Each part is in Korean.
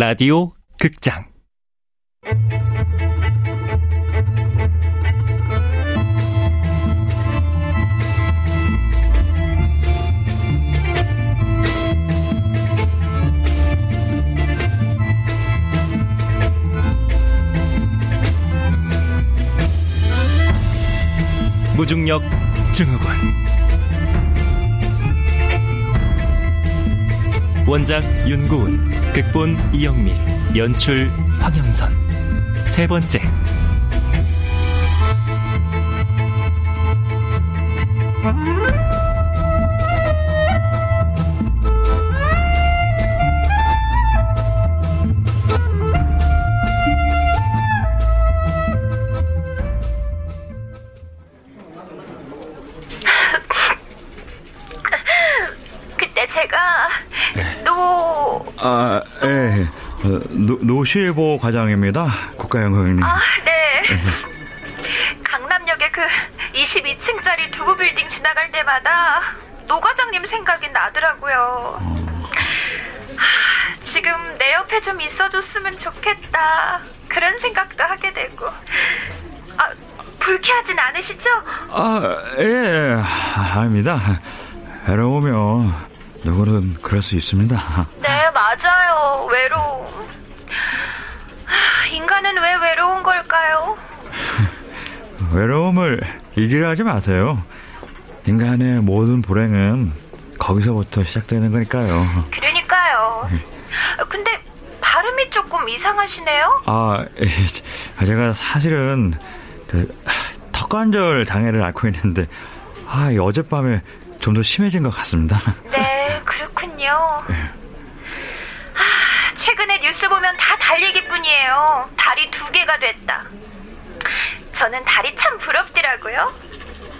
라디오 극장. 무중력 증후군 원작 윤고은 극본 이영미 연출 황영선. 세 번째 노, 노시보 과장입니다. 국가영 형님. 아, 네. 강남역에 그 22층짜리 두부 빌딩 지나갈 때마다 노 과장님 생각이 나더라고요. 하, 지금 내 옆에 좀 있어줬으면 좋겠다. 그런 생각도 하게 되고. 아, 불쾌하진 않으시죠? 아, 예. 아, 아닙니다. 외로우면 누구는 그럴 수 있습니다. 네, 맞아요. 외로움. 하, 인간은 왜 외로운 걸까요? 외로움을 이기려 하지 마세요. 인간의 모든 불행은 거기서부터 시작되는 거니까요. 그러니까요. 근데 발음이 조금 이상하시네요? 아, 예, 제가 사실은 그, 턱관절 장애를 앓고 있는데 아, 이 어젯밤에 좀 더 심해진 것 같습니다. 네, 그렇군요. 뉴스 보면 다달 얘기뿐이에요. 달이 두 개가 됐다. 저는 달이 참 부럽더라고요.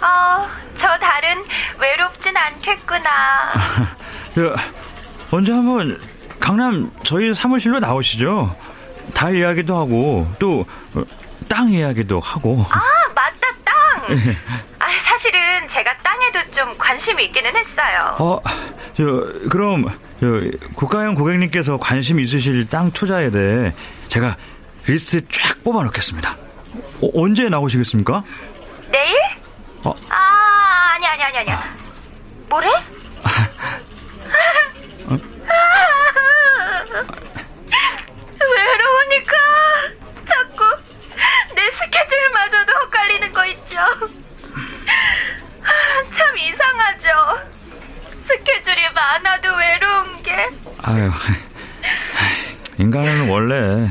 어, 저 달은 외롭진 않겠구나. 저, 언제 한번 강남 저희 사무실로 나오시죠. 달 이야기도 하고 또 땅 이야기도 하고. 아, 맞다, 땅! 아, 사실은 제가 땅에도 좀 관심이 있기는 했어요. 어, 저 그럼 저 국가형 고객님께서 관심 있으실 땅 투자에 대해 제가 리스트 쫙 뽑아 놓겠습니다. 어, 언제 나오시겠습니까? 내일? 어. 아, 아니, 아니, 아니, 아니. 뭐래? 외로우니까 자꾸 내 스케줄마저도 헛갈리는 거 있죠. 참 이상하죠. 스케줄이 많아도 외로운 게. 아유, 인간은 원래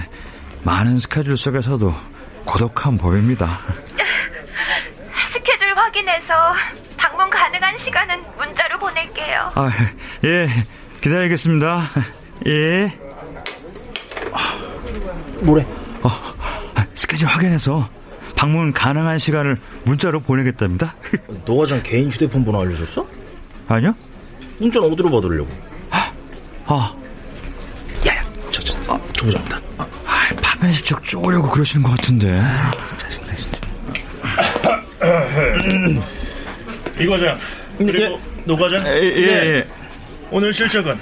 많은 스케줄 속에서도 고독한 법입니다. 스케줄 확인해서 방문 가능한 시간은 문자로 보낼게요. 아, 예, 기다리겠습니다. 예. 뭐래? 어, 스케줄 확인해서 방문 가능한 시간을 문자로 보내겠답니다. 노 과장 개인 휴대폰 번호 알려줬어? 아니요? 문자는 어디로 받으려고? 아, 야 야, 저, 저, 아, 조 부장이다. 아, 아, 밤에 직접 쪼으려고 그러시는 것 같은데. 짜증나, 진짜. 이 과장 그리고 노 과장 예, 예, 예. 오늘 실적은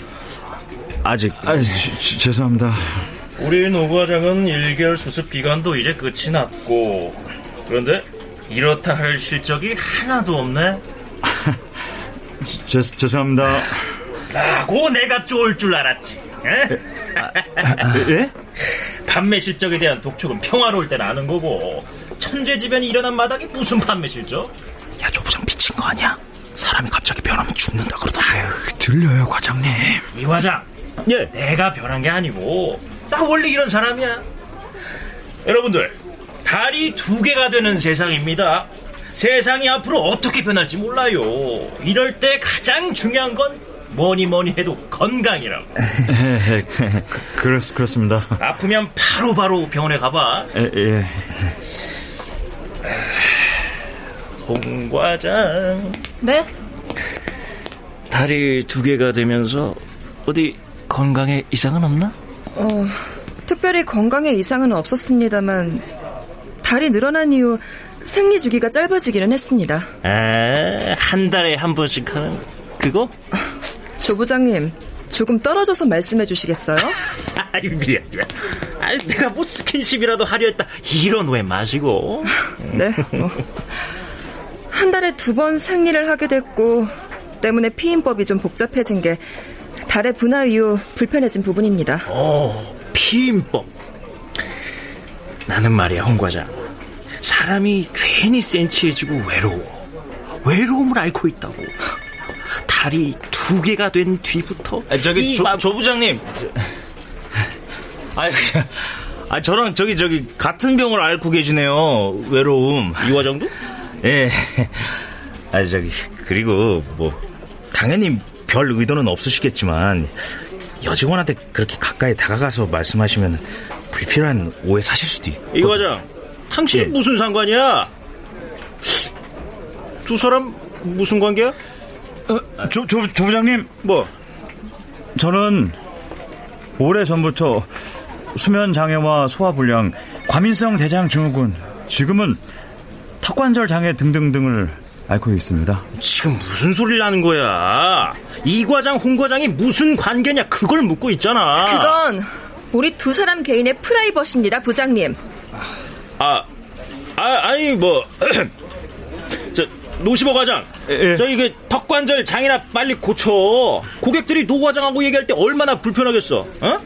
아직, 아, 지- 지- 죄송합니다. 우리 노 과장은 1개월 수습 기간도 이제 끝이 났고 그런데 이렇다 할 실적이 하나도 없네 지- 죄, 죄송합니다. 라고 내가 쫄줄 알았지 에? 예? 판매 실적에 대한 독촉은 평화로울 땐 아는 거고 천재지변이 일어난 마당에 무슨 판매 실적? 야, 조 부장 미친 거 아니야? 사람이 갑자기 변하면 죽는다 그러던데. 아유, 들려요, 과장님. 이 과장 예. 내가 변한 게 아니고 나 원래 이런 사람이야. 여러분들 달이 두 개가 되는 세상입니다. 세상이 앞으로 어떻게 변할지 몰라요. 이럴 때 가장 중요한 건 뭐니 뭐니 해도 건강이라고. 그, 그렇, 그렇습니다. 아프면 바로 바로 병원에 가봐. 예, 예. 홍 과장. 네? 달이 두 개가 되면서 어디 건강에 이상은 없나? 어, 특별히 건강에 이상은 없었습니다만 달이 늘어난 이후 생리 주기가 짧아지기는 했습니다. 아, 한 달에 한 번씩 하는 그거? 조 부장님, 조금 떨어져서 말씀해 주시겠어요? 아이 미안 미안. 아 내가 뭐 스킨십이라도 하려 했다. 이런 오해 마시고. 네, 뭐. 한 달에 두 번 생리를 하게 됐고 때문에 피임법이 좀 복잡해진 게 달의 분화 이후 불편해진 부분입니다. 오, 피임법. 나는 말이야, 홍 과장. 사람이 괜히 센치해지고 외로워. 외로움을 앓고 있다고. 달이 두 개가 된 뒤부터. 아, 저기 조, 마... 조 부장님. 아, 아, 저랑 저기 저기 같은 병을 앓고 계시네요. 외로움. 이 과장도? 예. 아, 저기 그리고 뭐 당연히 별 의도는 없으시겠지만 여직원한테 그렇게 가까이 다가가서 말씀하시면 불필요한 오해 사실 수도 있고. 이 과장, 당신 예. 무슨 상관이야? 두 사람 무슨 관계야? 어, 조, 조, 조 부장님. 뭐? 저는 오래 전부터 수면 장애와 소화 불량, 과민성 대장 증후군, 지금은 턱관절 장애 등등등을 앓고 있습니다. 지금 무슨 소리를 하는 거야? 이 과장, 홍 과장이 무슨 관계냐? 그걸 묻고 있잖아. 그건 우리 두 사람 개인의 프라이버시입니다, 부장님. 아, 아 아니 뭐, 저 노시보 과장, 예, 예. 저희 그 턱관절 장이나 빨리 고쳐. 고객들이 노 과장하고 얘기할 때 얼마나 불편하겠어, 어?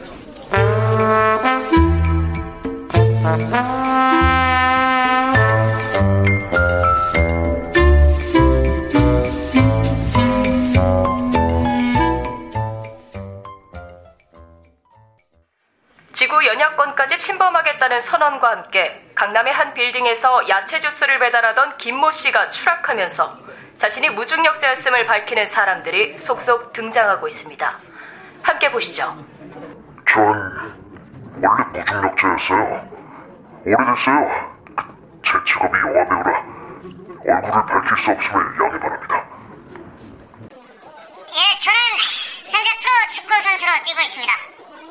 지구 연약권까지 침범하겠다는 선언과 함께 강남의 한 빌딩에서 야채 주스를 배달하던 김모 씨가 추락하면서 자신이 무중력자였음을 밝히는 사람들이 속속 등장하고 있습니다. 함께 보시죠. 전 원래 무중력자였어요. 오래됐어요. 제 직업이 영화 배우라 얼굴을 밝힐 수 없음을 양해 바랍니다. 예, 저는 현재 프로 축구 선수로 뛰고 있습니다.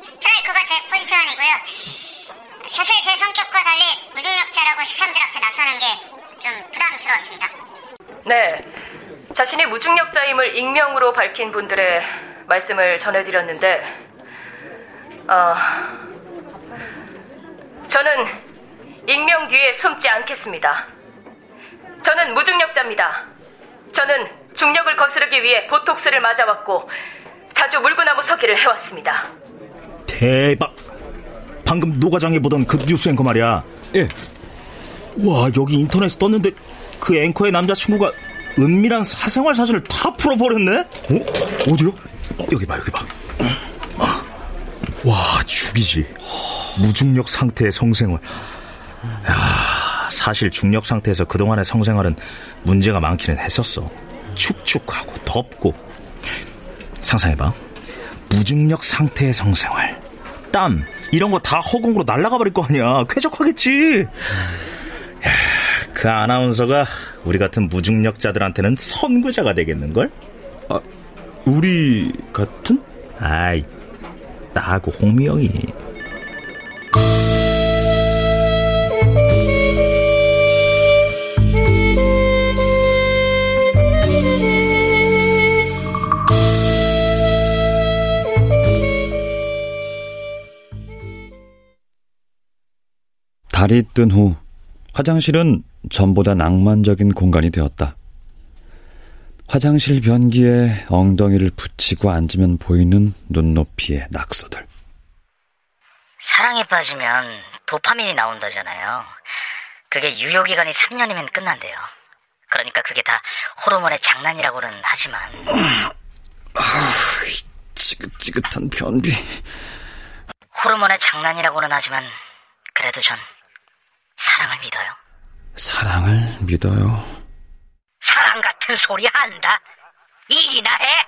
스트라이커가 제 포지션이고요. 사실 제 성격과 달리 무중력자라고 사람들 앞에 나서는 게 좀 부담스러웠습니다. 네. 자신이 무중력자임을 익명으로 밝힌 분들의 말씀을 전해드렸는데, 어, 저는 익명 뒤에 숨지 않겠습니다. 저는 무중력자입니다. 저는 중력을 거스르기 위해 보톡스를 맞아왔고, 자주 물구나무 서기를 해왔습니다. 대박. 방금 노과장이 보던 그 뉴스 앵커 말이야. 예. 와, 여기 인터넷에 떴는데 그 앵커의 남자친구가 은밀한 사생활 사진을 다 풀어버렸네? 어? 어디요? 여기 봐, 여기 봐. 와, 죽이지. 무중력 상태의 성생활. 야, 사실 중력 상태에서 그동안의 성생활은 문제가 많기는 했었어. 축축하고 덥고. 상상해봐. 무중력 상태의 성생활. 땀 이런 거 다 허공으로 날아가 버릴 거 아니야. 쾌적하겠지. 야, 그 아나운서가 우리 같은 무중력자들한테는 선구자가 되겠는걸? 아, 우리 같은? 아이, 나하고 홍미영이. 달이 뜬 후 화장실은 전보다 낭만적인 공간이 되었다. 화장실 변기에 엉덩이를 붙이고 앉으면 보이는 눈높이의 낙서들. 사랑에 빠지면 도파민이 나온다잖아요. 그게 유효기간이 3년이면 끝난대요. 그러니까 그게 다 호르몬의 장난이라고는 하지만. 아, 지긋지긋한 변비. 호르몬의 장난이라고는 하지만 그래도 전 사랑을 믿어요. 사랑을 믿어요. 사랑 같은 소리 한다. 일이나 해.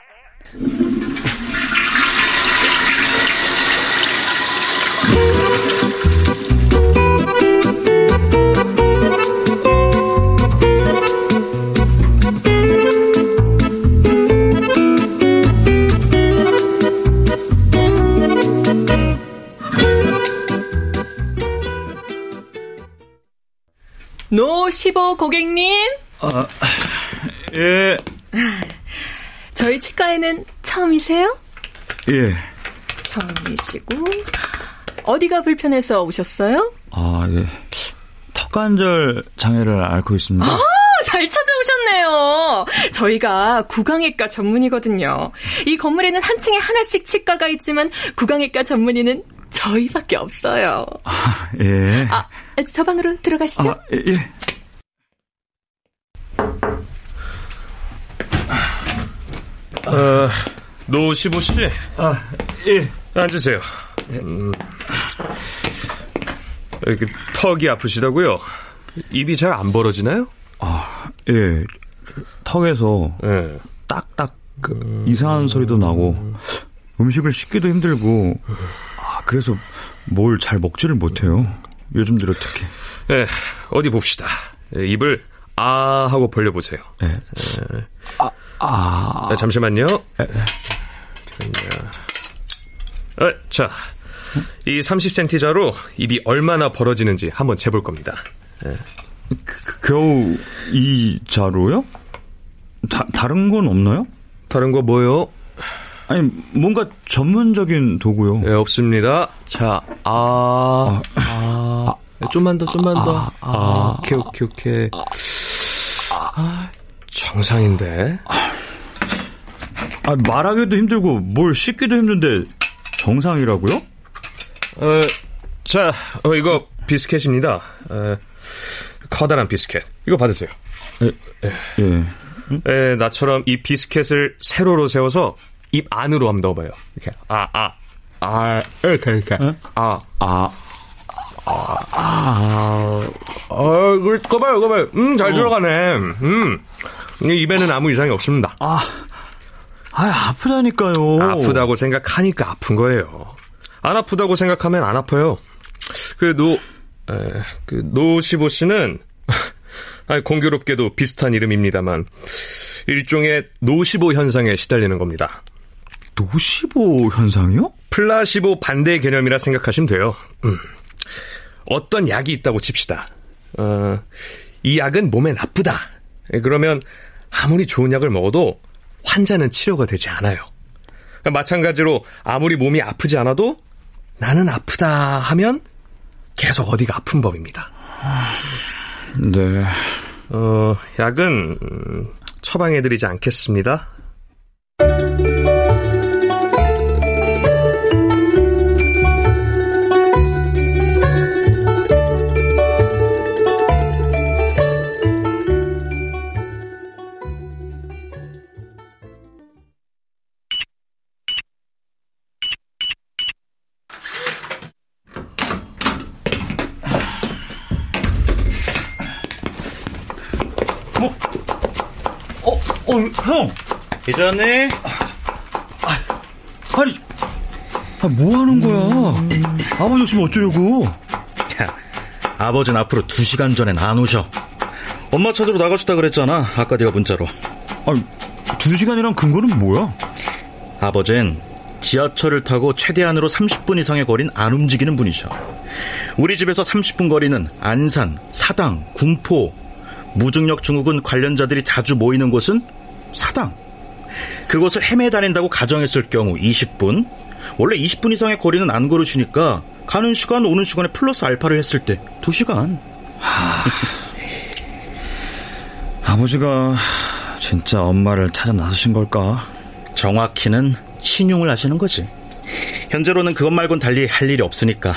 노15 고객님? 아, 예. 저희 치과에는 처음이세요? 예. 처음이시고 어디가 불편해서 오셨어요? 아, 예. 턱관절 장애를 앓고 있습니다. 아, 잘 찾아오셨네요. 저희가 구강외과 전문이거든요. 이 건물에는 한 층에 하나씩 치과가 있지만 구강외과 전문의는 저희밖에 없어요. 아, 예. 아, 저 방으로 들어가시죠. 아, 예. 어, 노시보 씨. 아, 예. 앉으세요. 음, 이렇게 턱이 아프시다고요? 입이 잘 안 벌어지나요? 아, 예. 턱에서 예. 딱딱 그 음... 이상한 소리도 나고 음식을 씻기도 힘들고 아, 그래서 뭘 잘 먹지를 못해요. 요즘 들어 특히. 예, 어디 봅시다. 예, 입을 아 하고 벌려보세요. 예. 예. 아, 아. 네, 잠시만요. 예. 어, 자, 이 30cm 자로 입이 얼마나 벌어지는지 한번 재볼 겁니다. 예. 그, 겨우 이 자로요? 다, 다른 건 없나요? 다른 거 뭐요? 아니, 뭔가 전문적인 도구요. 예, 없습니다. 자, 아, 아, 아, 아 좀만 더, 좀만 더. 아, 아, 오케이, 오케이, 오케이. 아, 정상인데. 아, 말하기도 힘들고 뭘 씻기도 힘든데 정상이라고요? 어, 자, 어, 이거 비스켓입니다. 어, 커다란 비스켓. 이거 받으세요. 예. 예. 예, 나처럼 이 비스켓을 세로로 세워서 입 안으로 한번 넣어봐요. 이렇게 아, 아, 아, 이렇게 이렇게 어? 아, 아. 아, 아, 어, 그거 봐요, 그거 봐요. 음, 잘 어. 들어가네. 음, 입에는 아무 이상이 없습니다. 아, 아, 아프다니까요. 아프다고 생각하니까 아픈 거예요. 안 아프다고 생각하면 안 아파요. 그 노, 에, 그 노시보 씨는 공교롭게도 비슷한 이름입니다만 일종의 노시보 현상에 시달리는 겁니다. 노시보 현상이요? 플라시보 반대 개념이라 생각하시면 돼요. 음. 어떤 약이 있다고 칩시다. 어, 이 약은 몸에 나쁘다. 그러면 아무리 좋은 약을 먹어도 환자는 치료가 되지 않아요. 마찬가지로 아무리 몸이 아프지 않아도 나는 아프다 하면 계속 어디가 아픈 법입니다. 네. 어, 약은 처방해드리지 않겠습니다. 어, 형. 괜찮네? 아, 아니, 아, 뭐 하는 거야? 아버지 없으면 어쩌려고? 야, 아버지는 앞으로 두 시간 전엔 안 오셔. 엄마 찾으러 나가셨다 그랬잖아. 아까 내가 문자로. 아니, 두 시간이란 근거는 뭐야? 아버진 지하철을 타고 최대한으로 30분 이상의 거리는 안 움직이는 분이셔. 우리 집에서 30분 거리는 안산, 사당, 군포, 무중력 증후군 관련자들이 자주 모이는 곳은 사당. 그것을 헤매 다닌다고 가정했을 경우 20분. 원래 20분 이상의 거리는 안 걸으시니까 가는 시간, 오는 시간에 플러스 알파를 했을 때 2시간. 하... 아버지가 진짜 엄마를 찾아 나서신 걸까? 정확히는 신용을 하시는 거지. 현재로는 그것 말곤 달리 할 일이 없으니까.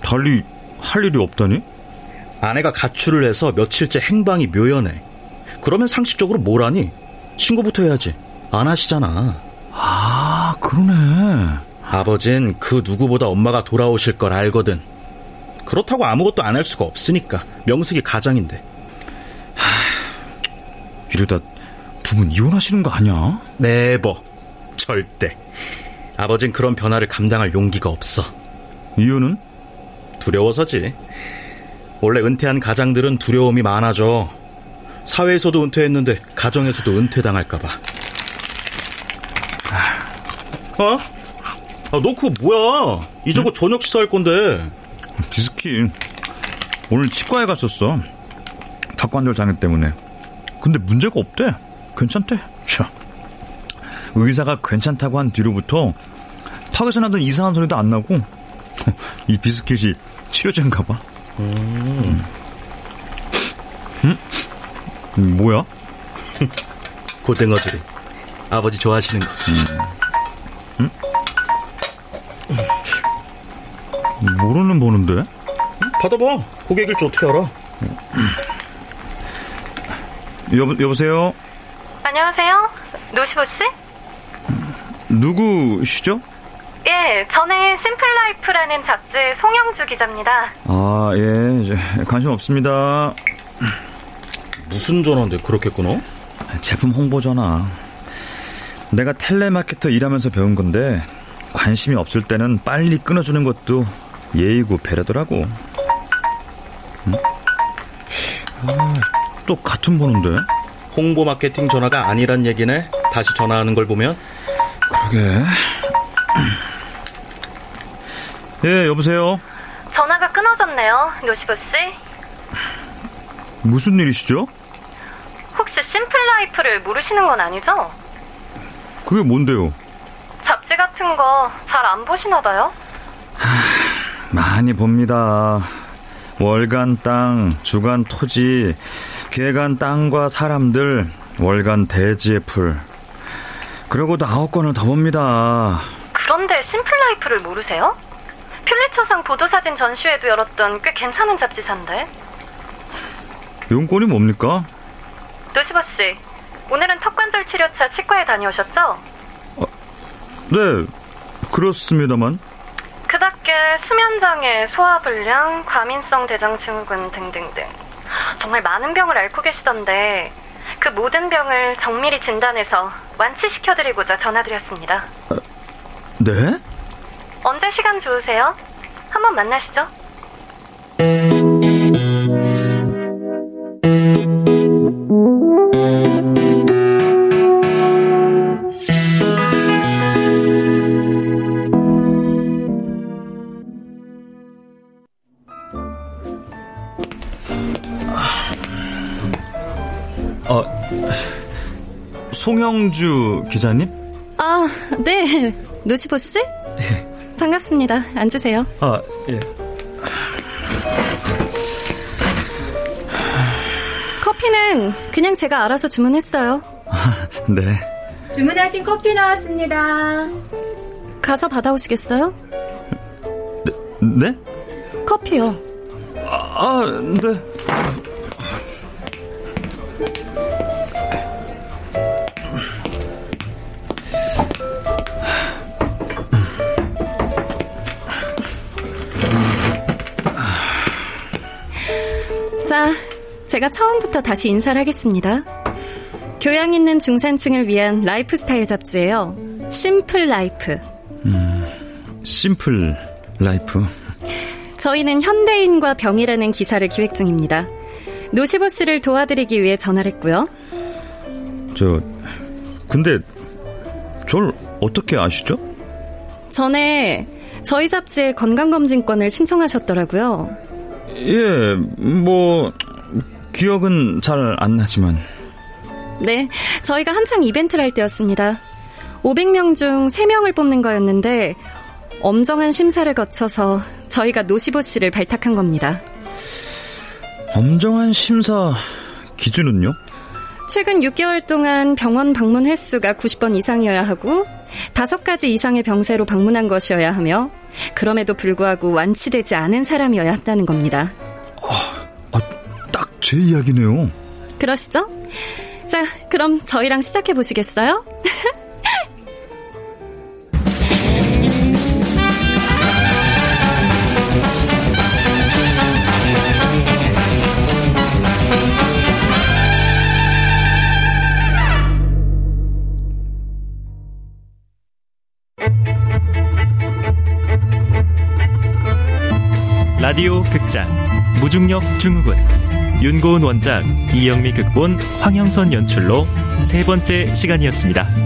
달리 할 일이 없다니? 아내가 가출을 해서 며칠째 행방이 묘연해. 그러면 상식적으로 뭘 하니? 신고부터 해야지. 안 하시잖아. 아, 그러네. 아버진 그 누구보다 엄마가 돌아오실 걸 알거든. 그렇다고 아무것도 안 할 수가 없으니까. 명색이 가장인데. 하, 이러다 두 분 이혼하시는 거 아니야? 네버. 절대. 아버진 그런 변화를 감당할 용기가 없어. 이유는? 두려워서지. 원래 은퇴한 가장들은 두려움이 많아져. 사회에서도 은퇴했는데 가정에서도 은퇴당할까봐. 어? 아, 너 그거 뭐야? 이저거 응? 저녁 식사할 건데. 비스키. 오늘 치과에 갔었어. 닭관절 장애 때문에. 근데 문제가 없대. 괜찮대. 자. 의사가 괜찮다고 한 뒤로부터 턱에서 나던 이상한 소리도 안 나고 이 비스킷이 치료제인가 봐. 음. 음? 음? 뭐야? 고등어들이 아버지 좋아하시는 거. 음. 음? 모르는 보는데? 받아봐. 고객일 줄 어떻게 알아? 여보, 여보세요? 안녕하세요. 노시보 씨? 누구시죠? 예, 저는 심플라이프라는 잡지 송영주 기자입니다. 아, 예, 관심 없습니다. 무슨 전화인데 그렇게 끊어? 제품 홍보 전화. 내가 텔레마케터 일하면서 배운 건데 관심이 없을 때는 빨리 끊어주는 것도 예의고 배려더라고. 응? 아, 또 같은 번호인데? 홍보 마케팅 전화가 아니란 얘기네. 다시 전화하는 걸 보면. 그러게. 예, 여보세요? 전화가 끊어졌네요, 노시보 씨. 무슨 일이시죠? 혹시 심플라이프를 모르시는 건 아니죠? 그게 뭔데요? 잡지 같은 거 잘 안 보시나 봐요? 하, 많이 봅니다. 월간 땅, 주간 토지, 계간 땅과 사람들, 월간 대지의 풀. 그러고도 아홉 건을 더 봅니다. 그런데 심플라이프를 모르세요? 퓰리처상 보도사진 전시회도 열었던 꽤 괜찮은 잡지사인데. 용건이 뭡니까? 노시보 씨, 오늘은 턱관절 치료차 치과에 다녀오셨죠? 어, 네, 그렇습니다만. 그 밖에 수면장애, 소화불량, 과민성 대장증후군 등등등. 정말 많은 병을 앓고 계시던데 그 모든 병을 정밀히 진단해서 완치시켜드리고자 전화드렸습니다. 아, 네? 언제 시간 좋으세요? 한번 만나시죠. 어, 송영주 기자님? 아, 네. 노시보 씨? 예. 반갑습니다. 앉으세요. 아, 예. 커피는 그냥 제가 알아서 주문했어요. 네. 주문하신 커피 나왔습니다. 가서 받아오시겠어요? 네? 네? 커피요. 아, 아 네. 자, 제가 처음부터 다시 인사를 하겠습니다. 교양 있는 중산층을 위한 라이프 스타일 잡지예요. 심플 라이프. 음, 심플 라이프. 저희는 현대인과 병이라는 기사를 기획 중입니다. 노시보 씨를 도와드리기 위해 전화를 했고요. 저, 근데, 절 어떻게 아시죠? 전에 저희 잡지에 건강검진권을 신청하셨더라고요. 예, 뭐, 기억은 잘 안 나지만. 네, 저희가 한창 이벤트를 할 때였습니다. 500명 중 3명을 뽑는 거였는데, 엄정한 심사를 거쳐서 저희가 노시보 씨를 발탁한 겁니다. 엄정한 심사 기준은요? 최근 6개월 동안 병원 방문 횟수가 90번 이상이어야 하고, 5가지 이상의 병세로 방문한 것이어야 하며, 그럼에도 불구하고 완치되지 않은 사람이어야 한다는 겁니다. 아, 아 딱 제 이야기네요. 그러시죠? 자, 그럼 저희랑 시작해 보시겠어요? 극장 무중력 증후군 윤고은 원작 이영미 극본 황영선 연출로 세 번째 시간이었습니다.